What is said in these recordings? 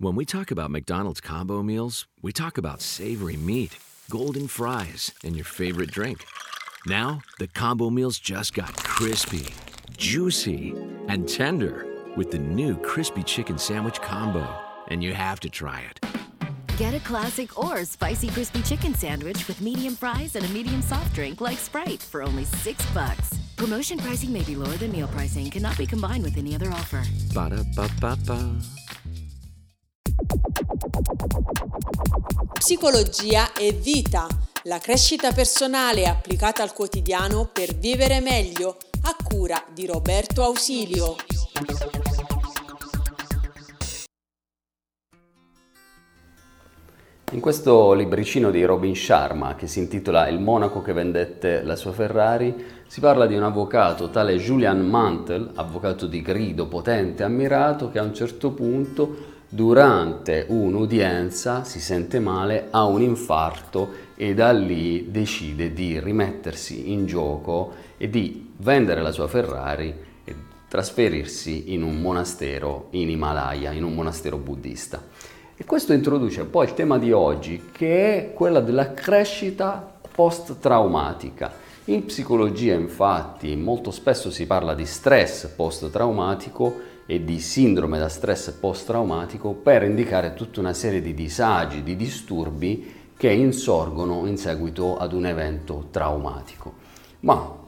When we talk about McDonald's combo meals, we talk about savory meat, golden fries, and your favorite drink. Now, the combo meals just got crispy, juicy, and tender with the new Crispy Chicken Sandwich combo. And you have to try it. Get a classic or spicy crispy chicken sandwich with medium fries and a medium soft drink like Sprite for only six bucks. Promotion pricing may be lower than meal pricing. Cannot be combined with any other offer. Ba Psicologia e vita, la crescita personale applicata al quotidiano per vivere meglio, a cura di Roberto Ausilio. In questo libricino di Robin Sharma, che si intitola Il monaco che vendette la sua Ferrari, si parla di un avvocato, tale Julian Mantel, avvocato di grido potente e ammirato, che a un certo punto, durante un'udienza, si sente male, ha un infarto e da lì decide di rimettersi in gioco e di vendere la sua Ferrari e trasferirsi in un monastero in Himalaya, in un monastero buddista. E questo introduce poi il tema di oggi, che è quella della crescita post-traumatica. In psicologia, infatti, molto spesso si parla di stress post-traumatico e di sindrome da stress post-traumatico per indicare tutta una serie di disagi, di disturbi che insorgono in seguito ad un evento traumatico. Ma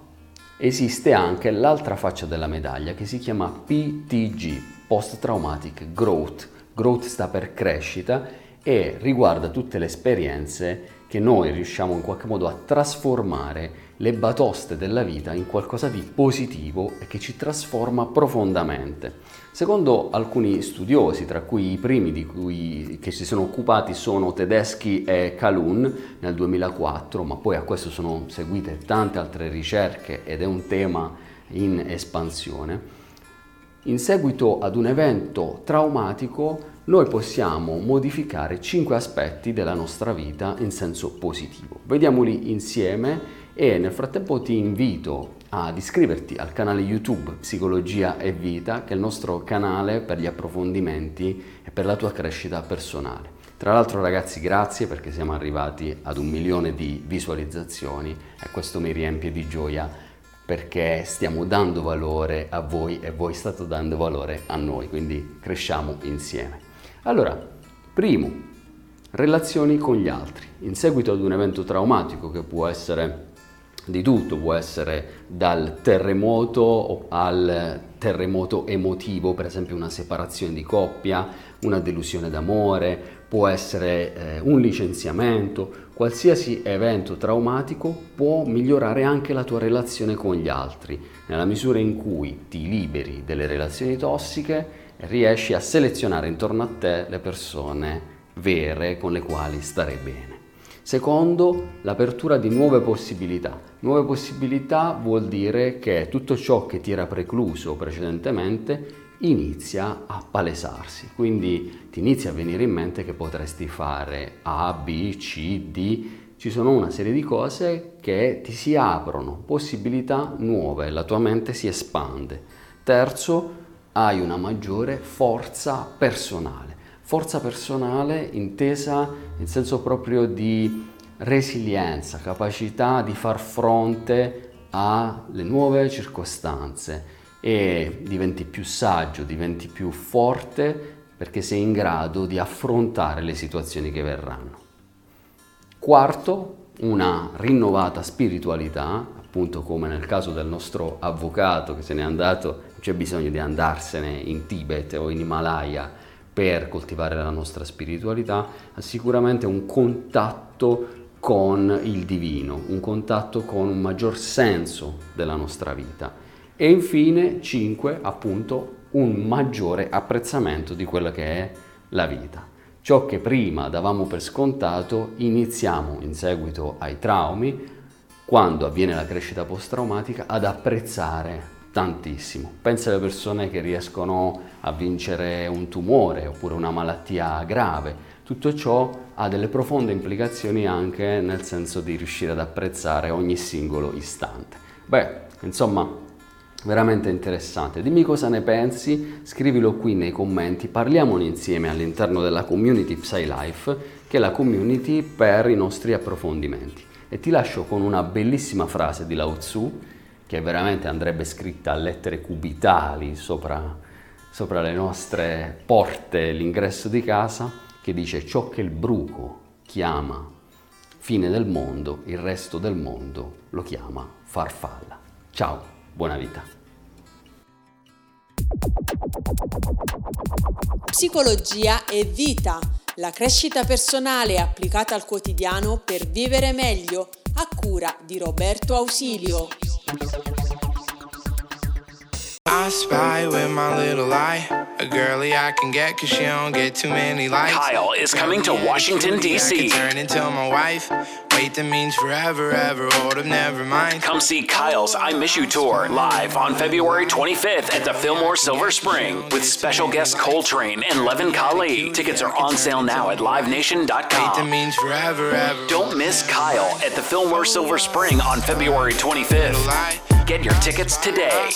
esiste anche l'altra faccia della medaglia che si chiama PTG, Post Traumatic Growth Growth sta per crescita e riguarda tutte le esperienze che noi riusciamo in qualche modo a trasformare le batoste della vita in qualcosa di positivo e che ci trasforma profondamente. Secondo alcuni studiosi, tra cui i primi cui che si sono occupati sono Tedeschi e Calun nel 2004, ma poi a questo sono seguite tante altre ricerche ed è un tema in espansione in seguito ad un evento traumatico noi possiamo modificare 5 aspetti della nostra vita in senso positivo. Vediamoli insieme e nel frattempo ti invito ad iscriverti al canale YouTube Psicologia e Vita, che è il nostro canale per gli approfondimenti e per la tua crescita personale. Tra l'altro ragazzi grazie perché siamo arrivati ad un milione di visualizzazioni e questo mi riempie di gioia perché stiamo dando valore a voi e voi state dando valore a noi, quindi cresciamo insieme. Allora, primo, relazioni con gli altri. In seguito ad un evento traumatico che può essere di tutto, può essere dal terremoto al terremoto emotivo, per esempio una separazione di coppia, una delusione d'amore, può essere eh, un licenziamento, qualsiasi evento traumatico può migliorare anche la tua relazione con gli altri, nella misura in cui ti liberi delle relazioni tossiche riesci a selezionare intorno a te le persone vere con le quali stare bene. Secondo, l'apertura di nuove possibilità. Nuove possibilità vuol dire che tutto ciò che ti era precluso precedentemente inizia a palesarsi, quindi ti inizia a venire in mente che potresti fare A, B, C, D, ci sono una serie di cose che ti si aprono, possibilità nuove, la tua mente si espande. Terzo, hai una maggiore forza personale. Forza personale intesa nel senso proprio di resilienza, capacità di far fronte alle nuove circostanze e diventi più saggio, diventi più forte perché sei in grado di affrontare le situazioni che verranno. Quarto, una rinnovata spiritualità, appunto come nel caso del nostro avvocato che se n'è andato, c'è bisogno di andarsene in Tibet o in Himalaya per coltivare la nostra spiritualità, ha sicuramente un contatto con il divino, un contatto con un maggior senso della nostra vita. E infine 5, appunto, un maggiore apprezzamento di quella che è la vita. Ciò che prima davamo per scontato iniziamo in seguito ai traumi, quando avviene la crescita post-traumatica, ad apprezzare tantissimo. Pensa alle persone che riescono a vincere un tumore oppure una malattia grave. Tutto ciò ha delle profonde implicazioni anche nel senso di riuscire ad apprezzare ogni singolo istante. Beh, insomma, veramente interessante. Dimmi cosa ne pensi, scrivilo qui nei commenti, parliamone insieme all'interno della community PsyLife, che è la community per i nostri approfondimenti. E ti lascio con una bellissima frase di Lao Tzu, che veramente andrebbe scritta a lettere cubitali sopra, sopra le nostre porte, l'ingresso di casa, che dice ciò che il bruco chiama fine del mondo, il resto del mondo lo chiama farfalla. Ciao! Buona vita. Psicologia e vita, la crescita personale applicata al quotidiano per vivere meglio, a cura di Roberto Ausilio. I spy with my little eye. A girly I can get cause she don't get too many likes. Kyle is coming to Washington, D.C. Turn into my wife. Wait, that means forever, ever. Hold up, never mind. Come see Kyle's I Miss You tour live on February 25th at the Fillmore Silver Spring with special guests Coltrane and Levin Kali. Tickets are on sale now at livenation.com. Wait, that means forever, ever. Don't miss Kyle at the Fillmore Silver Spring on February 25th. Get your tickets today.